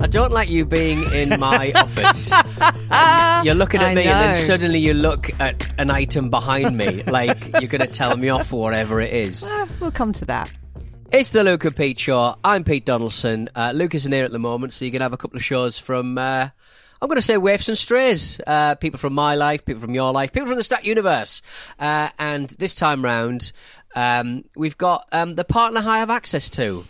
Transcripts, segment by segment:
I don't like you being in my office. You're looking at I me, and then suddenly you look at an item behind me, like you're going to tell me off for whatever it is. Ah, we'll come to that. It's the Luke and Pete Show. I'm Pete Donaldson. Uh, Luke isn't here at the moment, so you can have a couple of shows from. Uh, I'm going to say waifs and strays. Uh, people from my life, people from your life, people from the Stat Universe. Uh, and this time round, um, we've got um, the partner I have access to.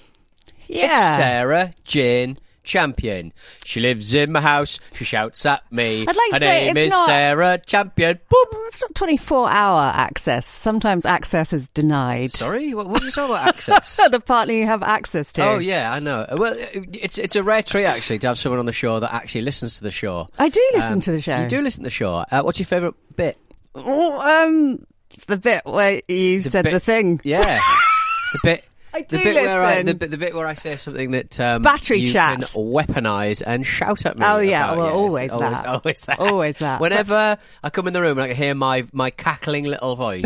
Yeah. It's Sarah Jane Champion. She lives in my house. She shouts at me. I'd like to Her say name it's is not- Sarah Champion. Boop. It's not 24 hour access. Sometimes access is denied. Sorry, what, what are you talking about? Access. the partner you have access to. Oh yeah, I know. Well, it's it's a rare treat actually to have someone on the show that actually listens to the show. I do listen Um, to the show. You do listen to the show. Uh, what's your favourite bit? Oh, um, the bit where you said bit- the thing. Yeah, the bit. I The do bit where I listen. the, bit- the bit where I say something that um, Battery you chat. can weaponize and shout at me. Oh, yeah, about. well, Yes, always always that. always that, Always that. Whenever I come in the room and I can hear my my cackling little voice,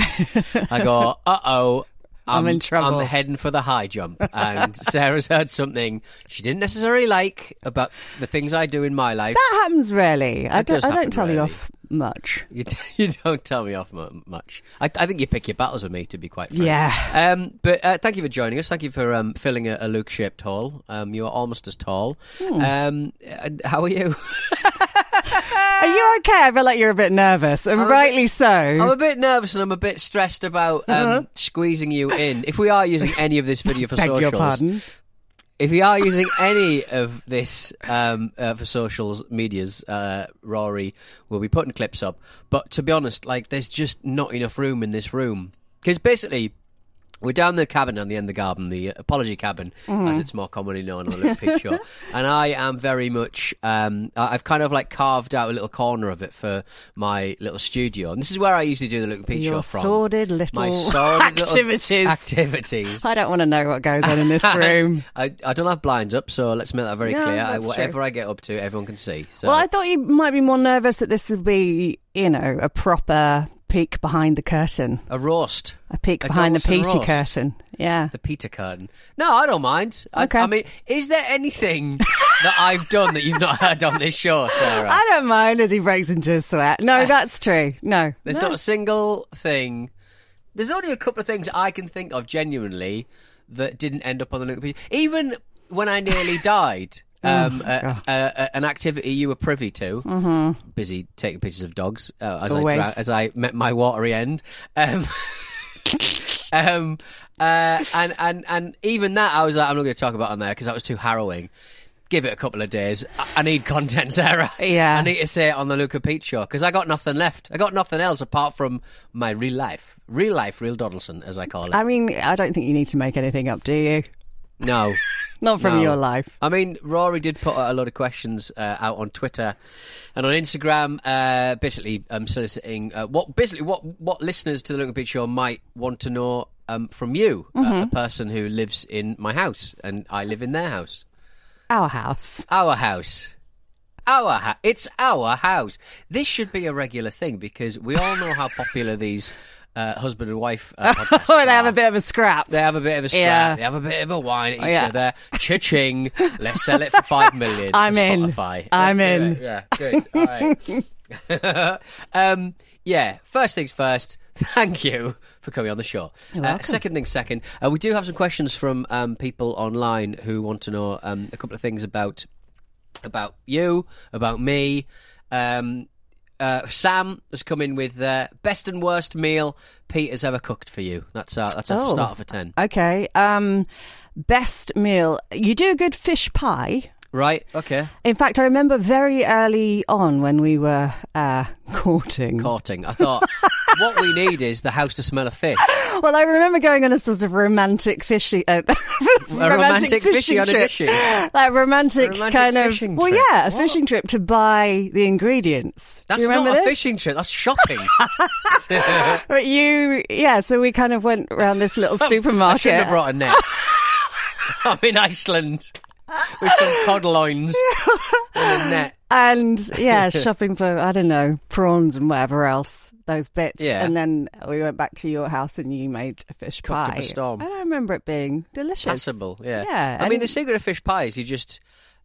I go, "Uh oh." I'm in trouble. I'm heading for the high jump, and Sarah's heard something she didn't necessarily like about the things I do in my life. That happens rarely. I don't, I don't tell you off much. You, t- you don't tell me off mu- much. I, I think you pick your battles with me, to be quite frank. Yeah. Um, but uh, thank you for joining us. Thank you for um, filling a, a Luke-shaped hole. Um, you are almost as tall. Hmm. Um, how are you? Are you okay? I feel like you're a bit nervous, and I'm rightly bit- so. I'm a bit nervous and I'm a bit stressed about um, Uh-huh. squeezing you in. If we are using any of this video for Beg socials, your pardon. if we are using any of this um, uh, for socials medias, uh, Rory will be putting clips up. But to be honest, like there's just not enough room in this room because basically. We're down the cabin on the end of the garden, the apology cabin, as it's more commonly known on the Pete Show. And I am very much, um, I've kind of like carved out a little corner of it for my little studio. And this is where I usually do the Pete Show Your from. sordid little my sordid little activities. activities. I don't want to know what goes on in this room. I, I don't have blinds up, so let's make that very clear. I, whatever true. I get up to, everyone can see. So. Well, I thought you might be more nervous that this would be, you know, a proper peek behind the curtain, a roast, a peek A behind the Peter curtain. Yeah. the Peter curtain. No, I don't mind. I, Okay. I mean, is there anything that I've done that you've not heard on this show, Sarah? I don't mind as he breaks into a sweat. No, that's true. No. There's no. not a single thing. There's only a couple of things I can think of genuinely that didn't end up on the Luke. Even when I nearly died. Um, Oh, uh, uh, uh, an activity you were privy to, busy taking pictures of dogs uh, as I Mm-hmm. Dra- as I met my watery end. Um, um, uh, and and and even that, I was like, I'm not going to talk about on there because that was too harrowing. Give it a couple of days. I, I need content, Sarah. Yeah. I need to say it on the Luca Pete show because I got nothing left. I got nothing else apart from my real life, real life, real Doddleson, as I call it. I mean, I don't think you need to make anything up, do you? no. Not from No. your life. I mean, Rory did put a lot of questions uh, out on Twitter and on Instagram, uh, basically um, soliciting uh, what basically what what listeners to the and Pete Show might want to know um, from you, uh, a Mm-hmm. person who lives in my house and I live in their house, Our house. our house. Our ha- it's our house. This should be a regular thing because we all know how popular these uh, husband and wife. Uh, podcast Oh, they have a bit of a scrap. They have a bit of a scrap. Yeah. They have a bit of a whine at each yeah. other. Cha-ching. Let's sell it for five million. I'm in. Spotify. I'm in. it. Yeah, good. All right. um, yeah. First things first. Thank you for coming on the show. Uh, second things second. Uh, we do have some questions from um, people online who want to know um, a couple of things about about you, about me. Um, uh, Sam has come in with uh, best and worst meal Pete has ever cooked for you. That's uh, that's a Oh. start for ten. Okay. Um, best meal. You do a good fish pie. Right? Okay. In fact, I remember very early on when we were uh, courting. Courting. I thought what we need is the house to smell of fish. Well, I remember going on a sort of romantic fishing, uh, romantic fishing fishing on a trip, dishing. like romantic, romantic kind of. fishing well, yeah, a What? fishing trip to buy the ingredients. That's Do you remember not a this? fishing trip. That's shopping. But you, yeah. So we kind of went around this little supermarket. I shouldn't have brought a net. I'm in Iceland with some cod loins and a net. and yeah, shopping for I don't know prawns and whatever else those bits. Yeah. and then we went back to your house and you made a fish Cooked up pie. a storm. And I remember it being delicious. Passable, yeah. Yeah, I mean, the secret of fish pies, you just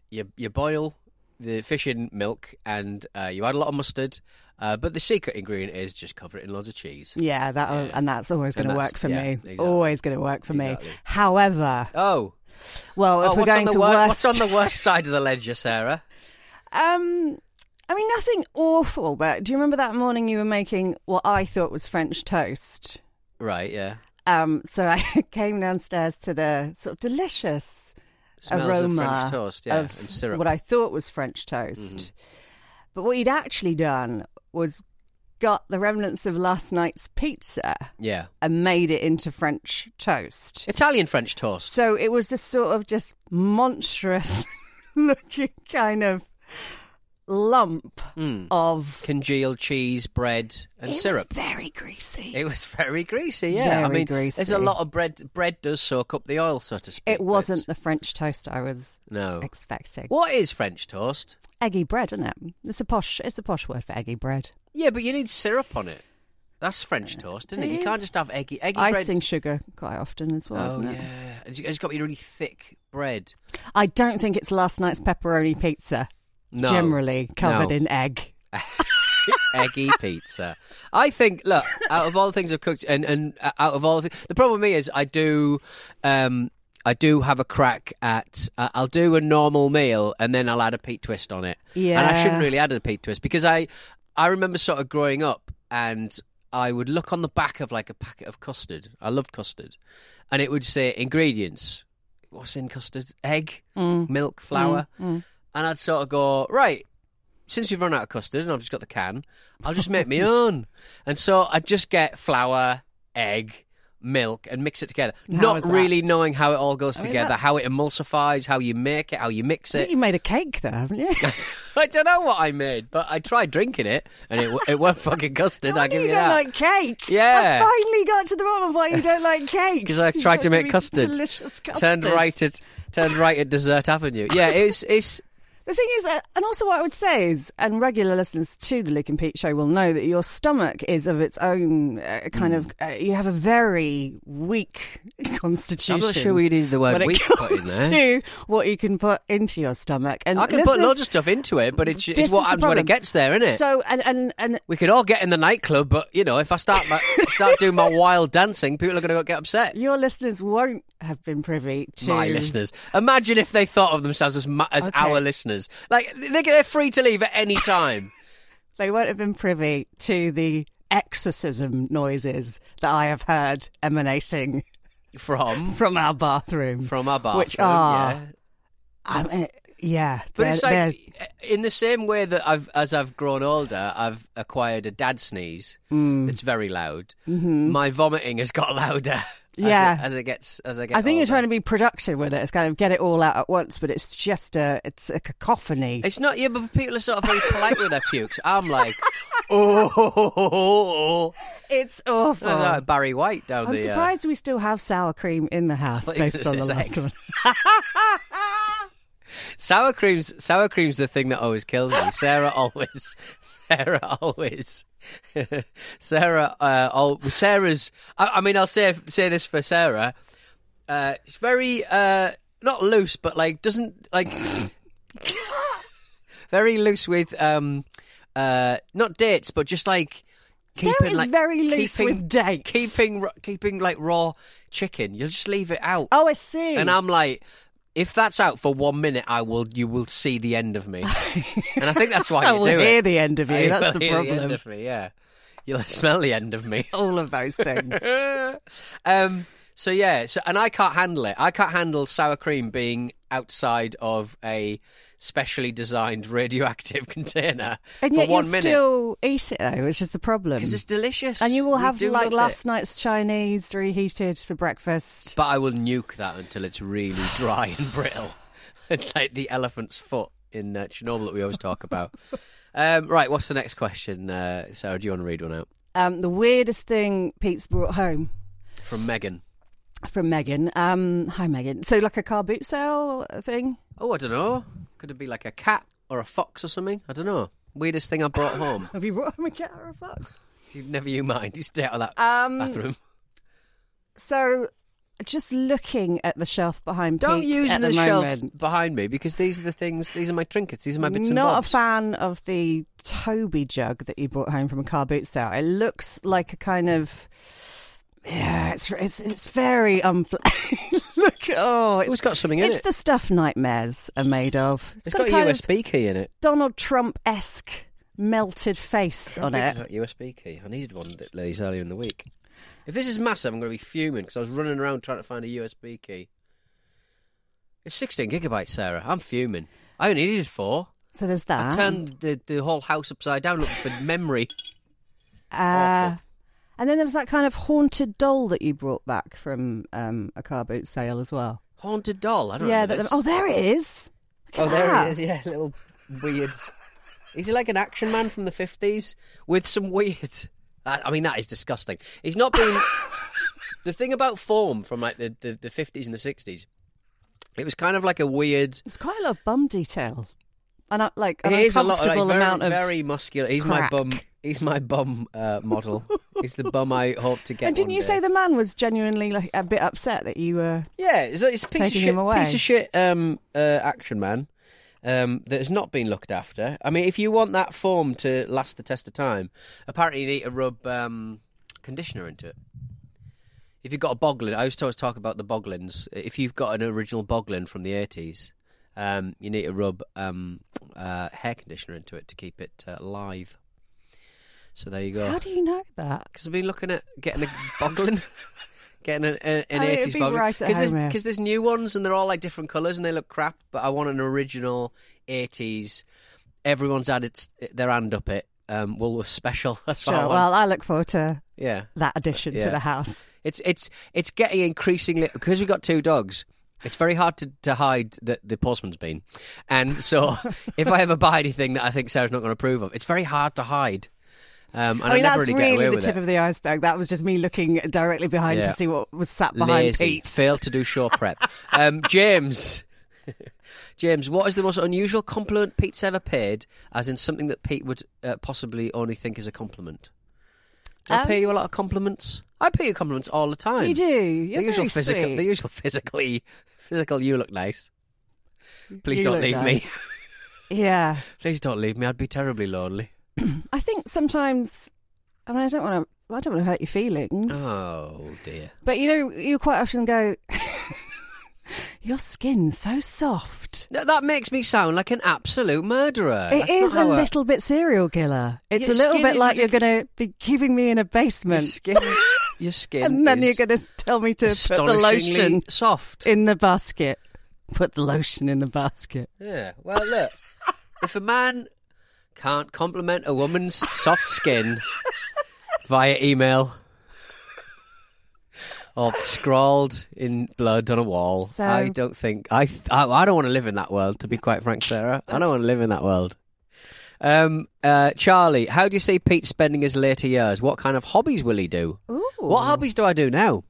you you boil the fish in milk and uh, you add a lot of mustard. Uh, but the secret ingredient is just cover it in loads of cheese. Yeah, that and that's always going to work for yeah, me. exactly. Always going to work for Exactly. me. However, Oh, well, if oh we're going to wor- worst, what's on the worst side of the ledger, Sarah? um, I mean nothing awful, but do you remember that morning you were making what I thought was French toast? Right, yeah. Um, so I came downstairs to the sort of delicious Smells aroma of French toast, yeah, and syrup. What I thought was French toast, Mm-hmm. but what he'd actually done was got the remnants of last night's pizza yeah. and made it into French toast. Italian French toast. So it was this sort of just monstrous looking kind of lump hmm. of Congealed cheese, bread, and it syrup. was very greasy. It was very greasy, yeah. I mean, greasy. there's a lot of bread. Bread does soak up the oil, so to speak. It wasn't it's- the French toast I was No. expecting. What is French toast? Eggy bread, isn't it? It's a posh. It's a posh word for eggy bread. Yeah, but you need syrup on it. That's French toast, isn't it? You can't just have eggy eggy Icing bread. sugar quite often as well. Oh isn't yeah, it? it's, it's got to be really thick bread. I don't think it's last night's pepperoni pizza. No, Generally covered No. in egg. eggy pizza. I think, look, out of all the things I've cooked, and and uh, out of all the, the problem with me is I do, um, I do have a crack at. Uh, I'll do a normal meal and then I'll add a peat twist on it. Yeah, and I Yeah. shouldn't really add a peat twist because I, I remember sort of growing up and. I would look on the back of like a packet of custard. I loved custard, and it would say ingredients. What's in custard? Egg, Mm. milk, flour, and I'd sort of go right since we've run out of custard and I've just got the can, I'll just make my own. And so I'd just get flour, egg, milk, and mix it together. How Not really knowing how it all goes mean, together, that- how it emulsifies, how you make it, how you mix it. you made a cake there, haven't you? I don't know what I made, but I tried drinking it, and it, it weren't fucking custard. I give you you don't that. like cake. Yeah. I finally got to the bottom of why you don't like cake. because I tried to make custard. Delicious custard. Turned right at turned right at Dessert Avenue. Yeah, it's it's The thing is, uh, and also what I would say is, and regular listeners to the Luke and Pete show will know that your stomach is of its own uh, kind of. Uh, you have a very weak constitution. I'm not sure we needed the word weak put in there. to what you can put into your stomach. And I can put loads of stuff into it, but it's, it's what happens when it gets there, isn't it? So and and and We could all get in the nightclub, but you know, if I start my, start doing my wild dancing, people are going to get upset. your listeners won't have been privy to My listeners, imagine if they thought of themselves as ma- as Okay. our listeners. Like they- they're free to leave at any time. They won't have been privy to the exorcism noises that I have heard emanating From from our bathroom. from our bathroom, Which are- yeah. I mean, yeah, But it's like in the same way that I've, as I've grown older, I've acquired a dad sneeze. Mm. It's very loud. My vomiting has got louder. Yeah. as it, as it gets as I get. I think you're trying to be productive with it. It's kind of get it all out at once, but it's just a it's a cacophony. It's not, yeah, but people are sort of very polite with their pukes. I'm like, oh, It's awful. That's like Barry White down I'm the. uh, surprised we still have sour cream in the house thought you were based on the last one. sour cream's sour cream's the thing that always kills me. Sarah always, Sarah always, Sarah. Uh, all, Sarah's. I, I mean, I'll say say this for Sarah. Uh, she's very uh, not loose, but like doesn't like very loose with um uh not dates, but just like keeping Sarah's like very loose keeping, with dates. keeping keeping like raw chicken. You'll just leave it out. Oh, I see. And I'm like, if that's out for one minute, I will. You will see the end of me. and I think that's why I you will do hear it. the end of you. I That's the hear problem. end of me. Yeah, you'll smell the end of me. All of those things. um. So yeah. So and I can't handle it. I can't handle sour cream being outside of a specially designed radioactive container And for yet one you minute still eat it though, which is the problem. because it's delicious. and you will have like last it. night's Chinese reheated for breakfast. But I will nuke that until it's really dry and brittle. It's like the elephant's foot in uh, Chernobyl that we always talk about. Um, right, what's the next question, uh, Sarah? Do you want to read one out Um, the weirdest thing Pete's brought home from Megan? from Megan. Um, hi Megan. So like a car boot sale thing. Oh, I don't know. Could it be like a cat or a fox or something? I don't know. Weirdest thing I brought home. Have you brought home a cat or a fox? You never you mind. You stay out of that Um, bathroom. So just looking at the shelf behind Don't Pete's use at the, the shelf moment. behind me because these are the things. These are my trinkets. These are my bits and Not bobs. a fan of the Toby jug that you brought home from a car boot sale. It looks like a kind of yeah, it's it's it's very unfl- Look, oh, It's got something in it's it. It's the stuff nightmares are made of. it's got, a a USB key in it. Donald Trump esque melted face on it. that USB key? I needed one that ladies earlier in the week. If this is massive, I'm going to be fuming because I was running around trying to find a USB key. It's 16 gigabytes, Sarah. I'm fuming. I only needed four. So there's I that. turned the, the whole house upside down looking for memory. Uh, awful. And then there was that kind of haunted doll that you brought back from um, a car boot sale as well. Haunted doll. I don't yeah. That, oh, there it is. Oh, there that. he is. Yeah, little weird. Is he like an action man from the fifties with some weird? I, mean, that is disgusting. He's not been. the thing about form from like the the fifties and the sixties, it was kind of like a weird. It's quite a lot of bum detail. And I, like an is a lot of like, very, amount of very muscular. He's my bum. He's my bum uh, model. he's the bum I hope to get. And didn't you day. say the man was genuinely like a bit upset that you were? Yeah, it's, it's a piece of shit. Piece of shit. Um, uh, action man. Um, that has not been looked after. I mean, if you want that form to last the test of time, apparently you need to rub um, conditioner into it. If you've got a boglin, I used to always talk about the boglins. If you've got an original boglin from the eighties, um, you need to rub um, uh, hair conditioner into it to keep it uh, live. So there you go. How do you know that? Because I've been looking at getting a boglin. Getting an, an, an Oh, it'd 80s be boglin. right Because there's. 'cause there's new ones and they're all like different colours and they look crap, but I want an original 80s. Everyone's had its, their hand up it. Um, Woolworths special. That's I Sure. Well, I look forward to yeah. that addition Yeah. to the house. It's, it's, it's getting increasingly. Because we've got two dogs. It's very hard to, to hide that the postman's been. And so if I ever buy anything that I think Sarah's not going to approve of, it's very hard to hide. Um, and I, I mean, never that's really, really the tip it. of the iceberg. That was just me looking directly behind Yeah. to see what was sat behind Lazy. Pete. Failed to do show prep. um, James. James, what is the most unusual compliment Pete's ever paid, as in something that Pete would uh, possibly only think is a compliment? Do I Um, pay you a lot of compliments? I pay you compliments all the time. You do. You're the usual very physical, sweet. the usual physically, physical. You look nice. Please You don't leave nice. me. Yeah. Please don't leave me. I'd be terribly lonely. I think sometimes. I mean, I don't want to. I don't want to hurt your feelings. Oh dear. But you know, you quite often go. Your skin's so soft. No, that makes me sound like an absolute murderer. It That's is a I- little bit serial killer. It's Your a little bit like you're going to be keeping me in a Your basement, skin, your skin, and then you're going to tell me to put the lotion soft. in the basket. Put the lotion in the basket. Yeah. Well, look, if a man can't compliment a woman's soft skin via email or scrawled in blood on a wall, So- I don't think I, I. I don't want to live in that world. To be quite frank, Sarah, I don't want to live in that world. Um, uh, Charlie, how do you see Pete spending his later years? What kind of hobbies will he do? Ooh. What hobbies do I do now?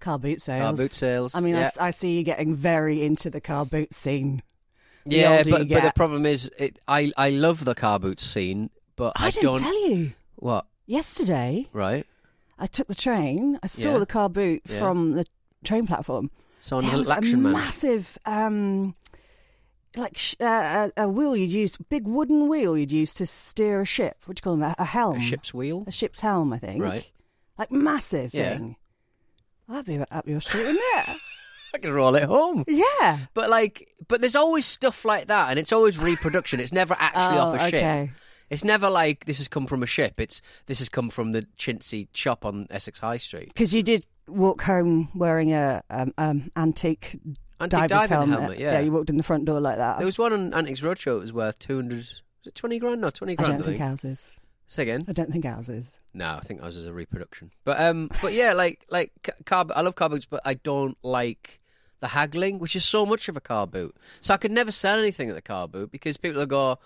Car boot sales. Car boot sales. I mean, I yeah. I I, see you getting very into the car boot scene. the yeah, but but the problem is, it, I I love the car boot scene, but I, I didn't don't. tell you What? yesterday. Right. I took the train. I saw Yeah. the car boot Yeah. from the train platform. So on there the was a massive, um, like sh- uh, a, a wheel you'd use, big wooden wheel you'd use to steer a ship. What do you call them? A, helm. A ship's wheel. A ship's helm, I think. Right. Like massive Yeah. thing. Well, that'd be up your street, wouldn't it? I can roll it home. yeah. But like, but there's always stuff like that, and it's always reproduction. It's never actually Oh, off a ship. It's never like this has come from a ship. It's this has come from the chintzy shop on Essex High Street. Because you did walk home wearing a um, um, antique, Antique diver's diving helmet. helmet, yeah. you walked in the front door like that. There was one on Antiques Roadshow. It was worth two hundred. Was it twenty grand? No, twenty I grand. don't think ours is. Say again. I don't think ours is. No, I think ours is a reproduction. But um, but yeah, like like ca- car. I love car boots, but I don't like the haggling, which is so much of a car boot. So I could never sell anything at the car boot because people will go,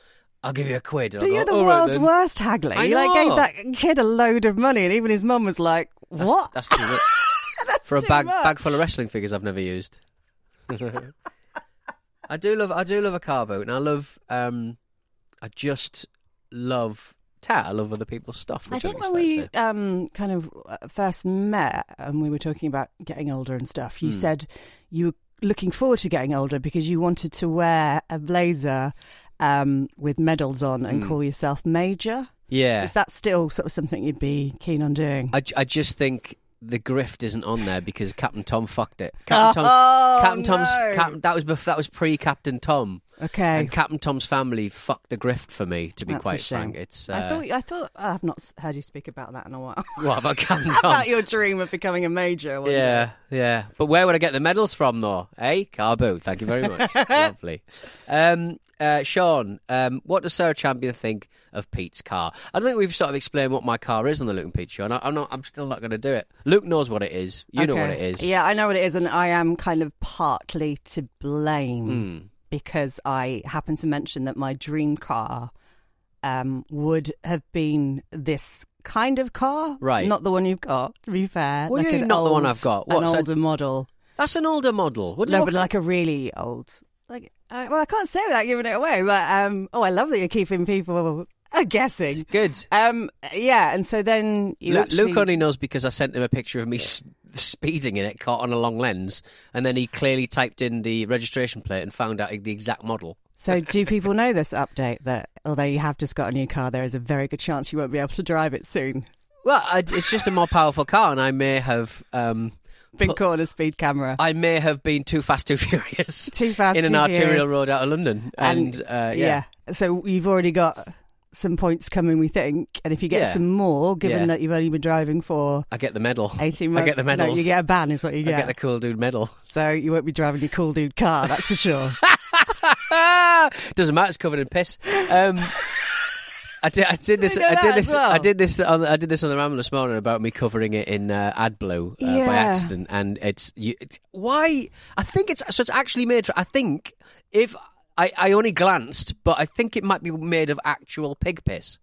"I'll give you a quid." and But I'll you're go, the "All right world's then." worst haggler. I You like gave that kid a load of money, and even his mum was like, That's, "What?" That's too much for a too bag much. bag full of wrestling figures I've never used. I do love I do love a car boot, and I love um, I just love tat. I love other people's stuff. I think when we is fair to say. um, kind of uh, first met and we were talking about getting older and stuff, you said you were looking forward to getting older because you wanted to wear a blazer um, with medals on and Hmm. call yourself Major. yeah, Is that still sort of something you'd be keen on doing? I, I just think the grift isn't on there because Captain Tom fucked it. Captain Tom's, Oh, Captain Tom's, no. Cap, that was bef- that was pre Captain Tom, okay. and Captain Tom's family fucked the grift for me. To be That's quite frank, it's. Uh, I thought I thought I've not heard you speak about that in a while. what about Captain Tom? about your dream of becoming a major. Yeah, day. yeah. But where would I get the medals from, though? Eh? Car boot. Thank you very much. Lovely. Um, uh, Sean, um, what does Sarah Champion think of Pete's car? I don't think we've sort of explained what my car is on the Luke and Pete show, and I, I'm not. I'm still not going to do it. Luke knows what it is. You know what it is. Yeah, I know what it is, and I am kind of partly to blame Mm. because I happened to mention that my dream car um, would have been this kind of car, Right. Not the one you've got. To be fair, you like an not the one I've got? An What, so- older model. That's an older model. What, No, what- but like a really old. Like, uh, well, I can't say without giving it away, but um, oh, I love that you're keeping people uh, guessing. good. Um, yeah, and so then you Lu- actually... Luke only knows because I sent him a picture of me s- speeding in it, caught on a long lens, and then he clearly typed in the registration plate and found out the exact model. So, do people know this update that although you have just got a new car, there is a very good chance you won't be able to drive it soon? Well, I, it's just a more powerful car, and I may have. Um, Been caught on a speed camera. I may have been too fast, too furious. Too fast, in an arterial furious. road out of London, and, uh, yeah. So you've already got some points coming, we think, and if you get Yeah. some more, given Yeah. that you've only been driving for I get the medal. eighteen months. I get the medal. no, you get a ban, is what you get. I get. get the cool dude medal. So you won't be driving your cool dude car, that's for sure. Doesn't matter. It's covered in piss. Um, I did. I did this. Know I did this. well? I did this. On, I did this on the Ramble this morning about me covering it in uh, AdBlue uh, Yeah. by accident, and it's, you, it's why I think it's so. It's actually made. For, I think if I, I only glanced, but I think it might be made of actual pig piss.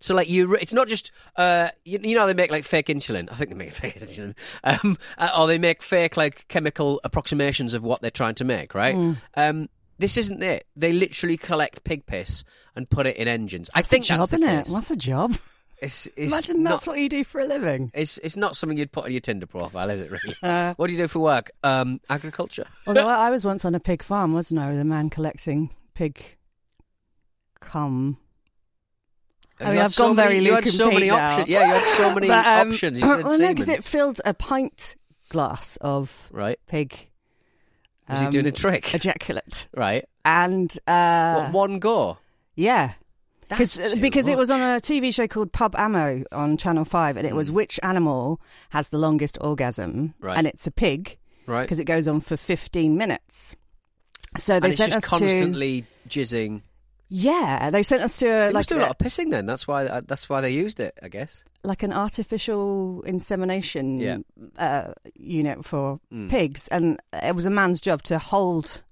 So like you, it's not just uh, you, you know they make like fake insulin. I think they make fake insulin, um, uh, or they make fake like chemical approximations of what they're trying to make. Right? Hmm. Um, this isn't it. They literally collect pig piss and put it in engines. I That's think a job, that's the isn't it? That's a job. It's, it's Imagine not, that's what you do for a living. It's it's not something you'd put on your Tinder profile, is it? Really? Uh, what do you do for work? Um, agriculture. Although I I was once on a pig farm, wasn't I, with a man collecting pig cum. I mean, I've so gone many- very You had Luke and so many options. Yeah, you had so many But, um, options. You well, no, because it filled a pint glass of Right? pig. Was he um, doing a trick? Ejaculate. right? And, uh, what, one go. yeah. That's too because it was on a TV show called Pub Ammo on Channel 5, and it was which animal has the longest orgasm. Hmm. Right. And it's a pig, right. because it goes on for 15 minutes. So they and it's sent just us constantly jizzing. Yeah, they sent us to a, like, do a lot of pissing then. That's why. uh, That's why they used it. I guess. like an artificial insemination Yeah. uh, unit for Mm. pigs, and it was a man's job to hold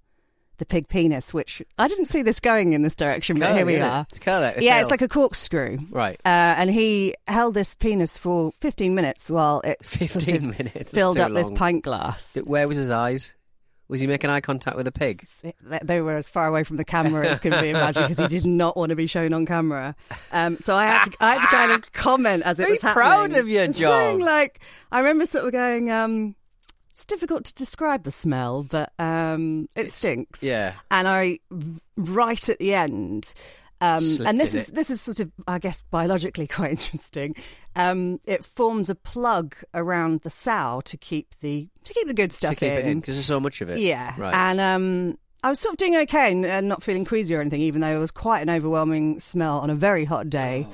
the pig penis. Which I didn't see this going in this direction, but here we are. It's curly, a Yeah, tail. it's like a corkscrew. right. Uh, and he held this penis for 15 minutes while it sort of minutes. Filled up this pint glass. Where was his eyes? Was he making eye contact with a pig? They- were as far away from the camera as can be imagined because he did not want to be shown on camera. Um, so I had to, I had to kind of comment as it was happening. proud of you, John. like, I remember sort of going, um, it's difficult to describe the smell, but um, it stinks. yeah. And I, right at the end, um, and this is it. this is sort of, I guess, biologically quite interesting. Um, it forms a plug around the sow to keep the to keep the good stuff to keep in because there's so much of it. yeah. Right. And um, I was sort of doing okay and, not feeling queasy or anything, even though it was quite an overwhelming smell on a very hot day.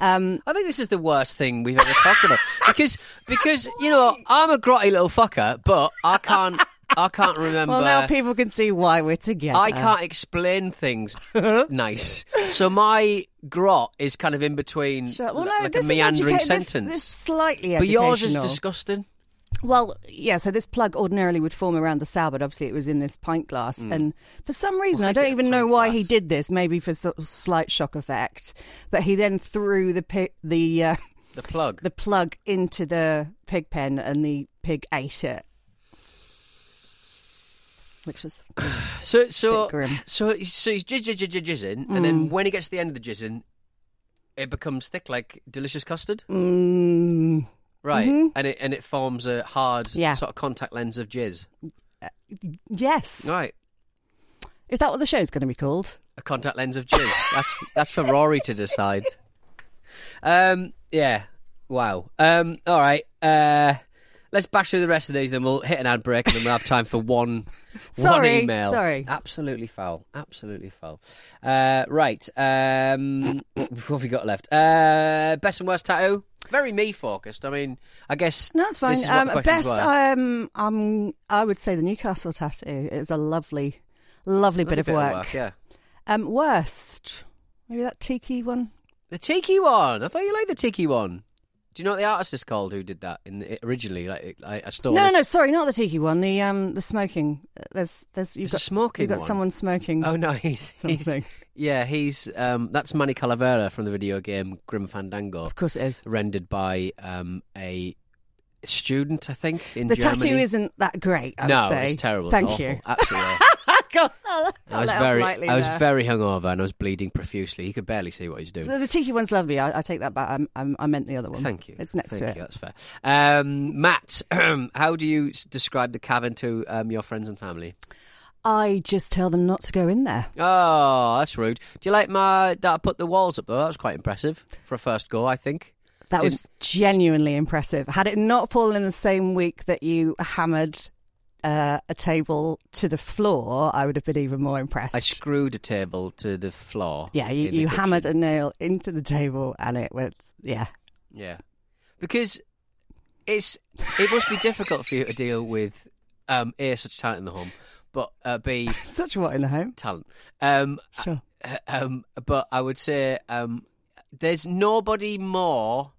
Um, I think this is the worst thing we've ever talked about because because you know I'm a grotty little fucker, but I can't I can't remember. well, now people can see why we're together. I can't explain things nice. So my grot is kind of in between, Sure. Well, no, like this a meandering educa- this- sentence. This, slightly but yours is disgusting. Well, yeah. So this plug ordinarily would form around the sow, but obviously it was in this pint glass, and for some reason Why I don't even know why he did this. Maybe for sort of slight shock effect, but he then threw the pi- the uh, The plug. the plug into the pig pen, and the pig ate it, which was So so so he's- so he's jizz, jizz, jizz, jizzing, and then when he gets to the end of the jizzing, it becomes thick like delicious custard, mm, right? And it and it forms a hard Yeah. sort of contact lens of jizz, yes. right? Is that what the show's going to be called? A contact lens of jizz. that's that's for Rory to decide. Um, yeah. Wow. Um, all right. Uh, let's bash through the rest of these, then we'll hit an ad break, and then we'll have time for one one Sorry, email. sorry. Absolutely foul. Absolutely foul. Uh, right. Um, what have we got left? Uh, best and worst tattoo. Very me focused. I mean, I guess No, it's fine. This is what Um, best, um, um, I would say the Newcastle tattoo is a lovely, lovely, bit, of work. Yeah. Um, worst, maybe that tiki one. The tiki one. I thought you liked the tiki one. Do you know what the artist is called who did that in the, originally? Like, like a stole No, no, this- no, sorry, not the tiki one. The um, the smoking. There's, there's, you've There's a got smoking You've got one? someone smoking. Oh no, he's, he's Something. yeah, he's um, that's Manny Calavera from the video game Grim Fandango, Of course, it is. rendered by um, a student, I think, in The Germany. tattoo isn't that great. I no, would say. it's terrible. Thank It's you. Absolutely. God, I was let off very, lightly I was there. very hungover and I was bleeding profusely. He could barely see what he's doing. The, the tiki one's lovely. I, I take that back. I, I, I meant the other one. Thank you. It's next Thank to you. it. That's fair. Um, Matt, how do you describe the cabin to um, your friends and family? I just tell them not to go in there. Oh, that's rude. Do you like my that I put the walls up though? That was quite impressive for a first go, I think. That was genuinely impressive. Had it not fallen in the same week that you hammered uh, a table to the floor, I would have been even more impressed. I screwed a table to the floor. yeah, you, you hammered a nail into the table, and it went, yeah. Yeah, because it's it must be difficult for you to deal with um, a such talent in the home, but uh, b Such what in the home? talent. Um, Sure. uh, um, but I would say um, there's nobody more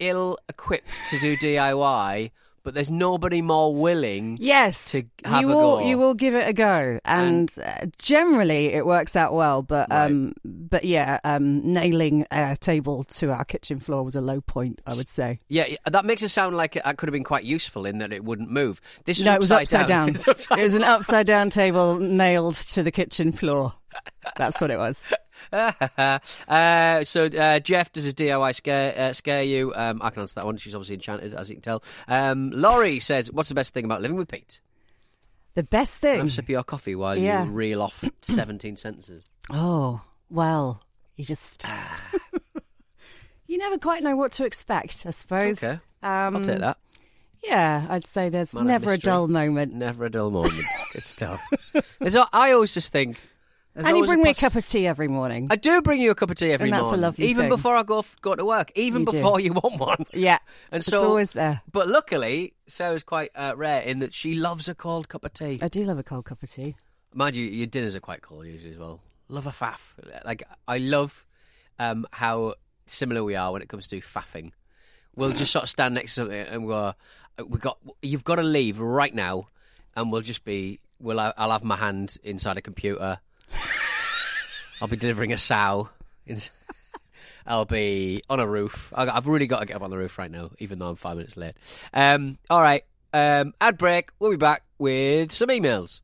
ill equipped to do DIY, but there's nobody more willing. Yes, To have you a will. go. You will give it a go, and, uh, generally it works out well. But Right. um, but yeah, um, nailing a table to our kitchen floor was a low point. I would say. Yeah, that makes it sound like it, could have been quite useful in that it wouldn't move. This is No, it was upside down. Upside It was an upside down table nailed to the kitchen floor. That's what it was. uh, so uh, Jeff does his DIY scare uh, scare you. Um, I can answer that one. She's obviously enchanted, as you can tell. Um, Laurie says, "What's the best thing about living with Pete?" The best Have thing. a sip of your coffee while Yeah. you reel off seventeen sentences. Oh, well, you just. you never quite know what to expect, I suppose. Okay, Um, I'll take that. Yeah, I'd say there's Man never a dull moment. Never a dull moment. Good stuff. I always just think. And you bring me a cup of tea every morning. I do bring you a cup of tea every morning. And that's a morning, lovely even thing. before I go go to work, even You do. before you want one. yeah, And so it's always there. But luckily, Sarah's quite uh, rare in that she loves a cold cup of tea. I do love a cold cup of tea. Mind you, your dinners are quite cold usually as well. Love a faff. Like I love um, how similar we are when it comes to faffing. We'll just sort of stand next to something and go, "We got, you've got to leave right now," and we'll just be, we'll, I'll have my hand inside a computer. I'll be delivering a sow. I'll be on a roof. I've really got to get up on the roof right now, even though I'm five minutes late. Um, all right, um, ad break. We'll be back with some emails.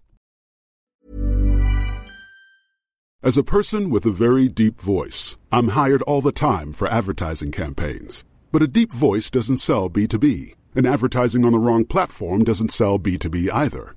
As a person with a very deep voice, I'm hired all the time for advertising campaigns. But a deep voice doesn't sell B2B, and advertising on the wrong platform doesn't sell B2B either.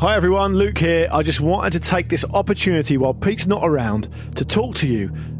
Hi everyone, Luke here. I just wanted to take this opportunity while Pete's not around to talk to you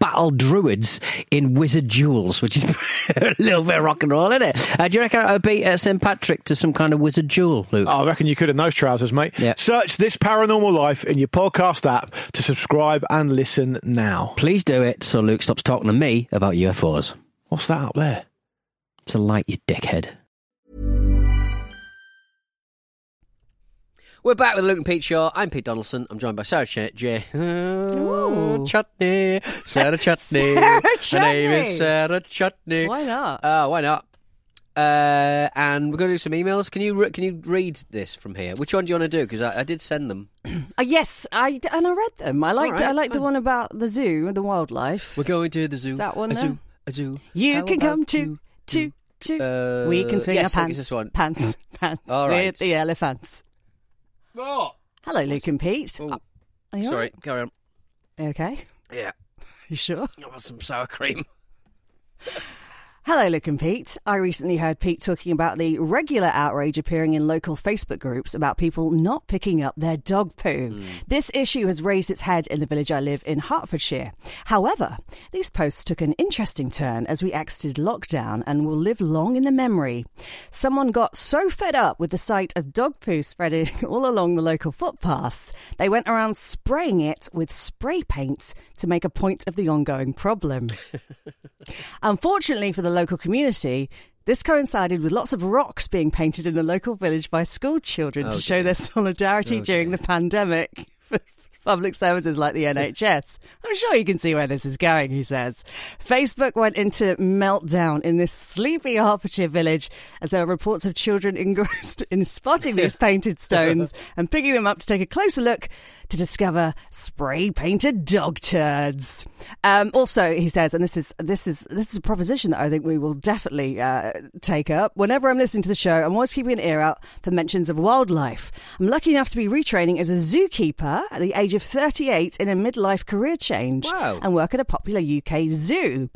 battle druids in wizard duels, which is a little bit rock and roll, isn't it? Uh, do you reckon I would beat uh, St Patrick to some kind of wizard duel, Luke? Oh, I reckon you could in those trousers, mate. Yeah. Search this paranormal life in your podcast app to subscribe and listen now. Please do it so Luke stops talking to me about UFOs. What's that up there? It's a light, you dickhead. We're back with Luke and Pete Show. I'm Pete Donaldson. I'm joined by Sarah Ch- J. Ooh. Chutney. Sarah Chutney. Sarah Her name is Chutney. Sarah Chutney. Why not? Uh, why not? Uh, and we're going to do some emails. Can you re- can you read this from here? Which one do you want to do? Because I, I did send them. Uh, yes, I and I read them. I liked right, I liked the fine. one about the zoo, and the wildlife. We're going to the zoo. That one a there? zoo. A zoo. You How can about come to you to to. Uh, we can swing yes, our pants, this one. pants, pants All right. with the elephants. Hello, Luke and Pete. Oh, Are you sorry. Carry on. Okay. Yeah. You sure? I want some sour cream. Hello, Luke and Pete. I recently heard Pete talking about the regular outrage appearing in local Facebook groups about people not picking up their dog poo. Hmm. This issue has raised its head in the village I live in, Hertfordshire. However, these posts took an interesting turn as we exited lockdown and will live long in the memory. Someone got so fed up with the sight of dog poo spreading all along the local footpaths, they went around spraying it with spray paint to make a point of the ongoing problem. Unfortunately for the local community, this coincided with lots of rocks being painted in the local village by school children Oh, to show their solidarity Oh, during the pandemic. For public services like the NHS. I'm sure you can see where this is going, he says. Facebook went into meltdown in this sleepy Hertfordshire village as there were reports of children engrossed in spotting these painted stones and picking them up to take a closer look to discover spray painted dog turds. Um, also, he says, and this is this is this is a proposition that I think we will definitely uh, take up. Whenever I'm listening to the show, I'm always keeping an ear out for mentions of wildlife. I'm lucky enough to be retraining as a zookeeper at the age of 38 in a midlife career change Wow. and work at a popular UK zoo.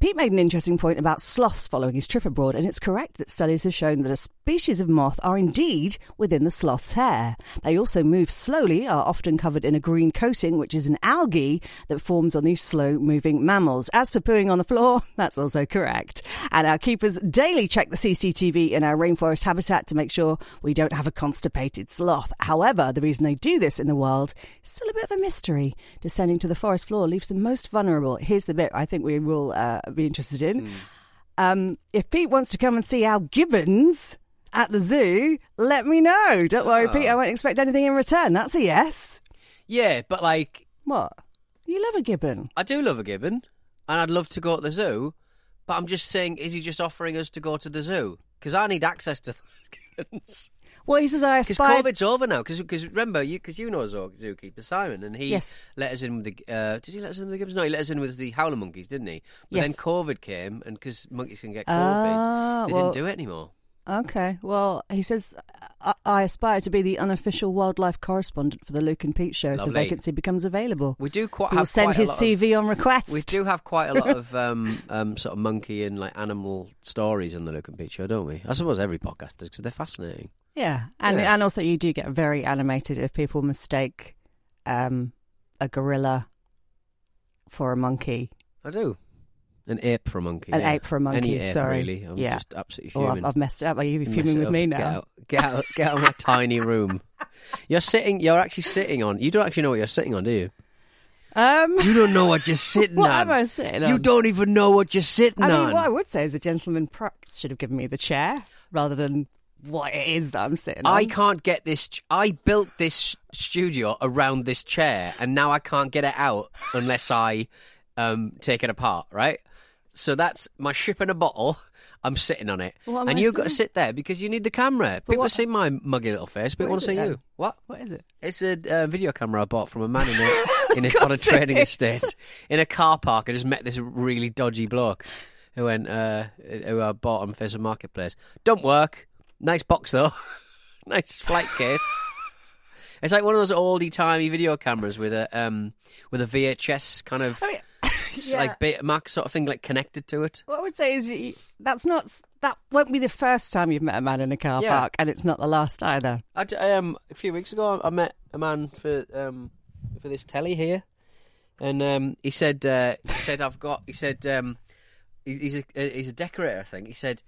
Pete made an interesting point about sloths following his trip abroad, and it's correct that studies have shown that a species of moth are indeed within the sloth's hair. They also move slowly, are often covered in a green coating, which is an algae that forms on these slow moving mammals. As for pooing on the floor, that's also correct. And our keepers daily check the CCTV in our rainforest habitat to make sure we don't have a constipated sloth. However, the reason they do this in the wild is to still a bit of a mystery. Descending to the forest floor leaves the most vulnerable. Here's the bit I think we will uh, be interested in. Hmm. Um, if Pete wants to come and see our gibbons at the zoo, let me know. Don't worry, Pete. I won't expect anything in return. That's a yes. Yeah, but like, What? You love a gibbon? I do love a gibbon, and I'd love to go to the zoo. But I'm just saying, is he just offering us to go to the zoo? Because I need access to gibbons. Well, he says I aspire. Because. COVID's over now. Because remember, you because you know zoo- zookeeper Simon, and he Yes. let us in with the. Uh, did he let us in with the gibbons? No, he let us in with the howler monkeys, didn't he? But Yes. then COVID came, and because monkeys can get COVID, Ah, they well- didn't do it anymore. Okay. Well, he says I, I aspire to be the unofficial wildlife correspondent for the Luke and Pete show. if The Lovely. vacancy becomes available. We do quite He will have send quite his a lot of- CV on request. We do have quite a lot of um, um, sort of monkey and like animal stories on the Luke and Pete show, don't we? I suppose every podcast does because they're fascinating. Yeah, and Yeah. and also you do get very animated if people mistake um, a gorilla for a monkey. I do. An ape for a monkey. An yeah. ape for a monkey, Any ape, sorry. really. I'm Yeah. just absolutely Oh, fuming. I've, I've messed it up. Are you fuming with me Get now? out, get out, get out of my tiny room. You're sitting. You're actually sitting on. You don't actually know what you're sitting on, do you? Um, You don't know what you're sitting what on. What am I sitting on? You don't even know what you're sitting I mean, on. what I would say is a gentleman perhaps should have given me the chair rather than what it is that I'm sitting on. I can't get this. I built this studio around this chair, and now I can't get it out unless I um, take it apart. Right. So that's my ship in a bottle. I'm sitting on it, What am and I you've got to sit there because you need the camera. People what- see my muggy little face, but What want is to it see then? you. What? What is it? It's a uh, video camera I bought from a man in a, in a, on a course trading is. estate in a car park. I just met this really dodgy bloke who went uh, who I bought on Facebook Marketplace. Don't work. Nice box though. nice flight case. It's like one of those oldie timey video cameras with a um with a VHS kind of it's yeah. like Betamax sort of thing like connected to it. What I would say is that's not that won't be the first time you've met a man in a car Yeah. park, and it's not the last either. I um, a few weeks ago, I met a man for um, for this telly here, and um, he said uh, he said I've got he said um, he's a he's a decorator. I think he said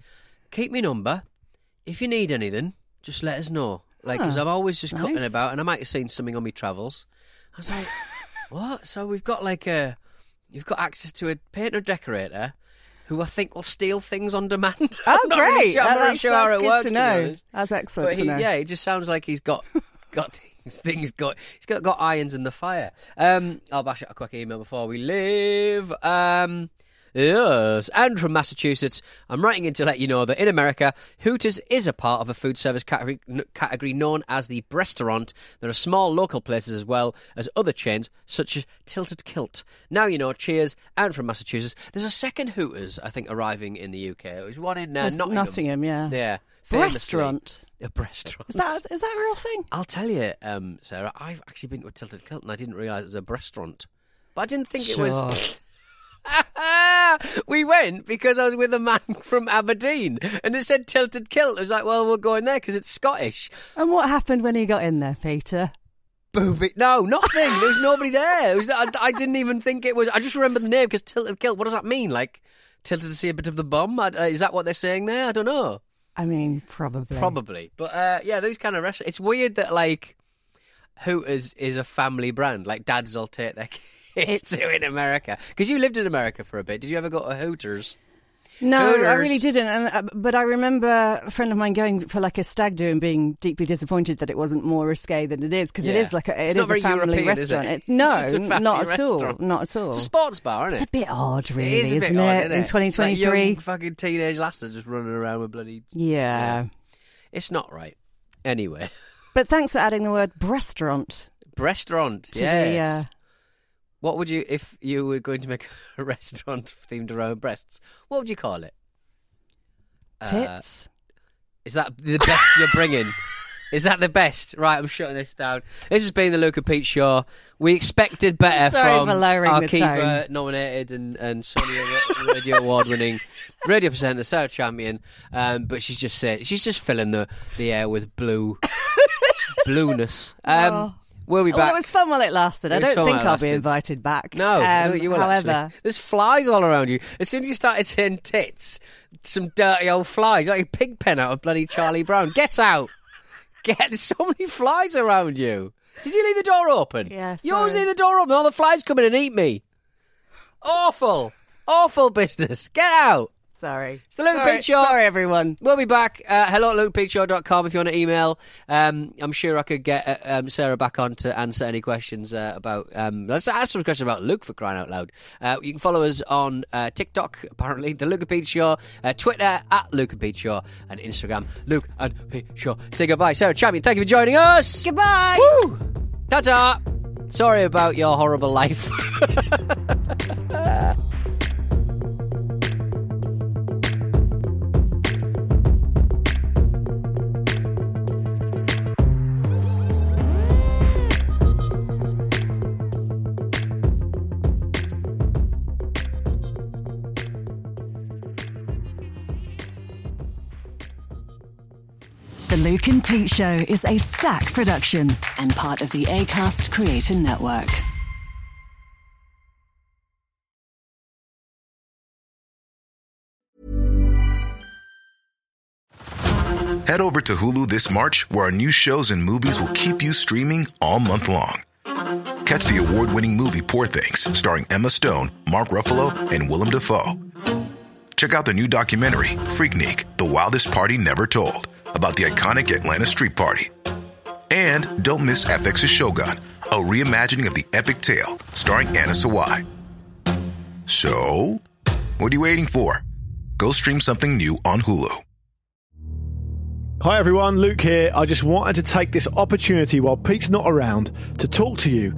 keep me number if you need anything, just let us know. Like, because Ah, I'm always just cutting about, and I might have seen something on my travels. I was like, what? So we've got like a you've got access to a painter decorator. Who I think will steal things on demand. Oh, I'm not really great! sure, I'm not really that's, sure how it works. to know. honest. That's excellent But to he, know. yeah, it just sounds like he's got got things. Things got he's got got irons in the fire. Um, I'll bash out a quick email before we leave. Um, yes, and from Massachusetts, I'm writing in to let you know that in America, Hooters is a part of a food service category, category known as the restaurant. There are small local places as well as other chains such as Tilted Kilt. Now you know. Cheers, and from Massachusetts, there's a second Hooters I think arriving in the UK. There's one in uh, Nottingham. Nottingham, yeah. Yeah, famously. Restaurant. A restaurant. Is that is that a real thing? I'll tell you, um, Sarah. I've actually been to a Tilted Kilt and I didn't realise it was a restaurant. But I didn't think it was. we went because I was with a man from Aberdeen and it said Tilted Kilt. I was like, well, we'll go in there because it's Scottish. And what happened when he got in there, Peter? Booby. No, nothing. There was nobody there. It was, I, I didn't even think it was. I just remember the name because Tilted Kilt. What does that mean? Like, tilted to see a bit of the bum? I, uh, is that what they're saying there? I don't know. I mean, probably. Probably. But uh, yeah, those kind of restaurants. It's weird that like Hooters is a family brand. Like dads will take their kids It's- to in America. Because you lived in America for a bit. Did you ever go to Hooters? No, I really didn't. And, uh, but I remember a friend of mine going for like a stag do and being deeply disappointed that it wasn't more risque than it is because it Yeah. is like a, It's a family European, is it? restaurant. no, It's a family not at all. Not at all. It's a sports bar, isn't it? It's a bit odd, really, it is a bit isn't odd, it? In Like 2023. young fucking teenage lasses just running around with bloody. yeah. It's not right. Anyway, But thanks for adding the word restaurant restaurant. yes. the. Uh, What would you if you were going to make a restaurant themed around breasts? What would you call it? Uh, tits. Is that the best you're bringing? Is that the best? Right, I'm shutting this down. This has been the Luca Pete show. We expected better Sorry from our Kiva nominated and and Sony Radio Award winning radio presenter Sarah Champion, um, but she's just saying she's just filling the the air with blue blueness. Um, Oh. We'll be Well, back. it was fun while it lasted. I It was don't think I'll be invited back. No, Um, you will however, actually. There's flies all around you. As soon as you started saying tits, some dirty old flies, like a pig pen out of bloody Charlie Brown. Get out! Get there's so many flies around you. Did you leave the door open? Yeah, You always leave the door open. All the flies come in and eat me. Awful. Awful business. Get out. Sorry. It's the Luke sorry, Pete Show. Sorry, everyone. We'll be back. Uh, hello at lukeandpeteshow.com if you want to email. Um, I'm sure I could get uh, um, Sarah back on to answer any questions uh, about. Um, let's ask some questions about Luke for crying out loud. Uh, you can follow us on uh, TikTok, apparently, The Luke and Pete Show, uh, Twitter at Luke and Pete Show, and Instagram, Luke and Pete Show. Say goodbye. Sarah Champion, thank you for joining us. Goodbye. Woo! Ta ta! Sorry about your horrible life. The Luke and Pete Show is Acast production and part of the ACAST Creator Network. Head over to Hulu this March, where our new shows and movies will keep you streaming all month long. Catch the award winning movie Poor Things, starring Emma Stone, Mark Ruffalo, and Willem Dafoe. Check out the new documentary, Freaknik The Wildest Party Never Told, about the iconic Atlanta Street Party. And don't miss FX's Shogun, a reimagining of the epic tale, starring Anna Sawai. So, what are you waiting for? Go stream something new on Hulu. Hi everyone, Luke here. I just wanted to take this opportunity while Pete's not around to talk to you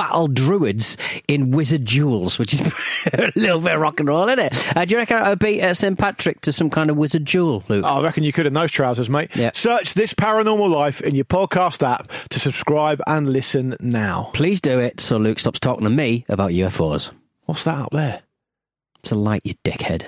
battle druids in wizard duels, which is a little bit of rock and roll, isn't it? Uh, do you reckon I would beat uh, St Patrick to some kind of wizard duel, Luke? I reckon you could in those trousers, mate. Search this paranormal life in your podcast app to subscribe and listen now. Please do it so Luke stops talking to me about UFOs. What's that up there? It's a light, you dickhead.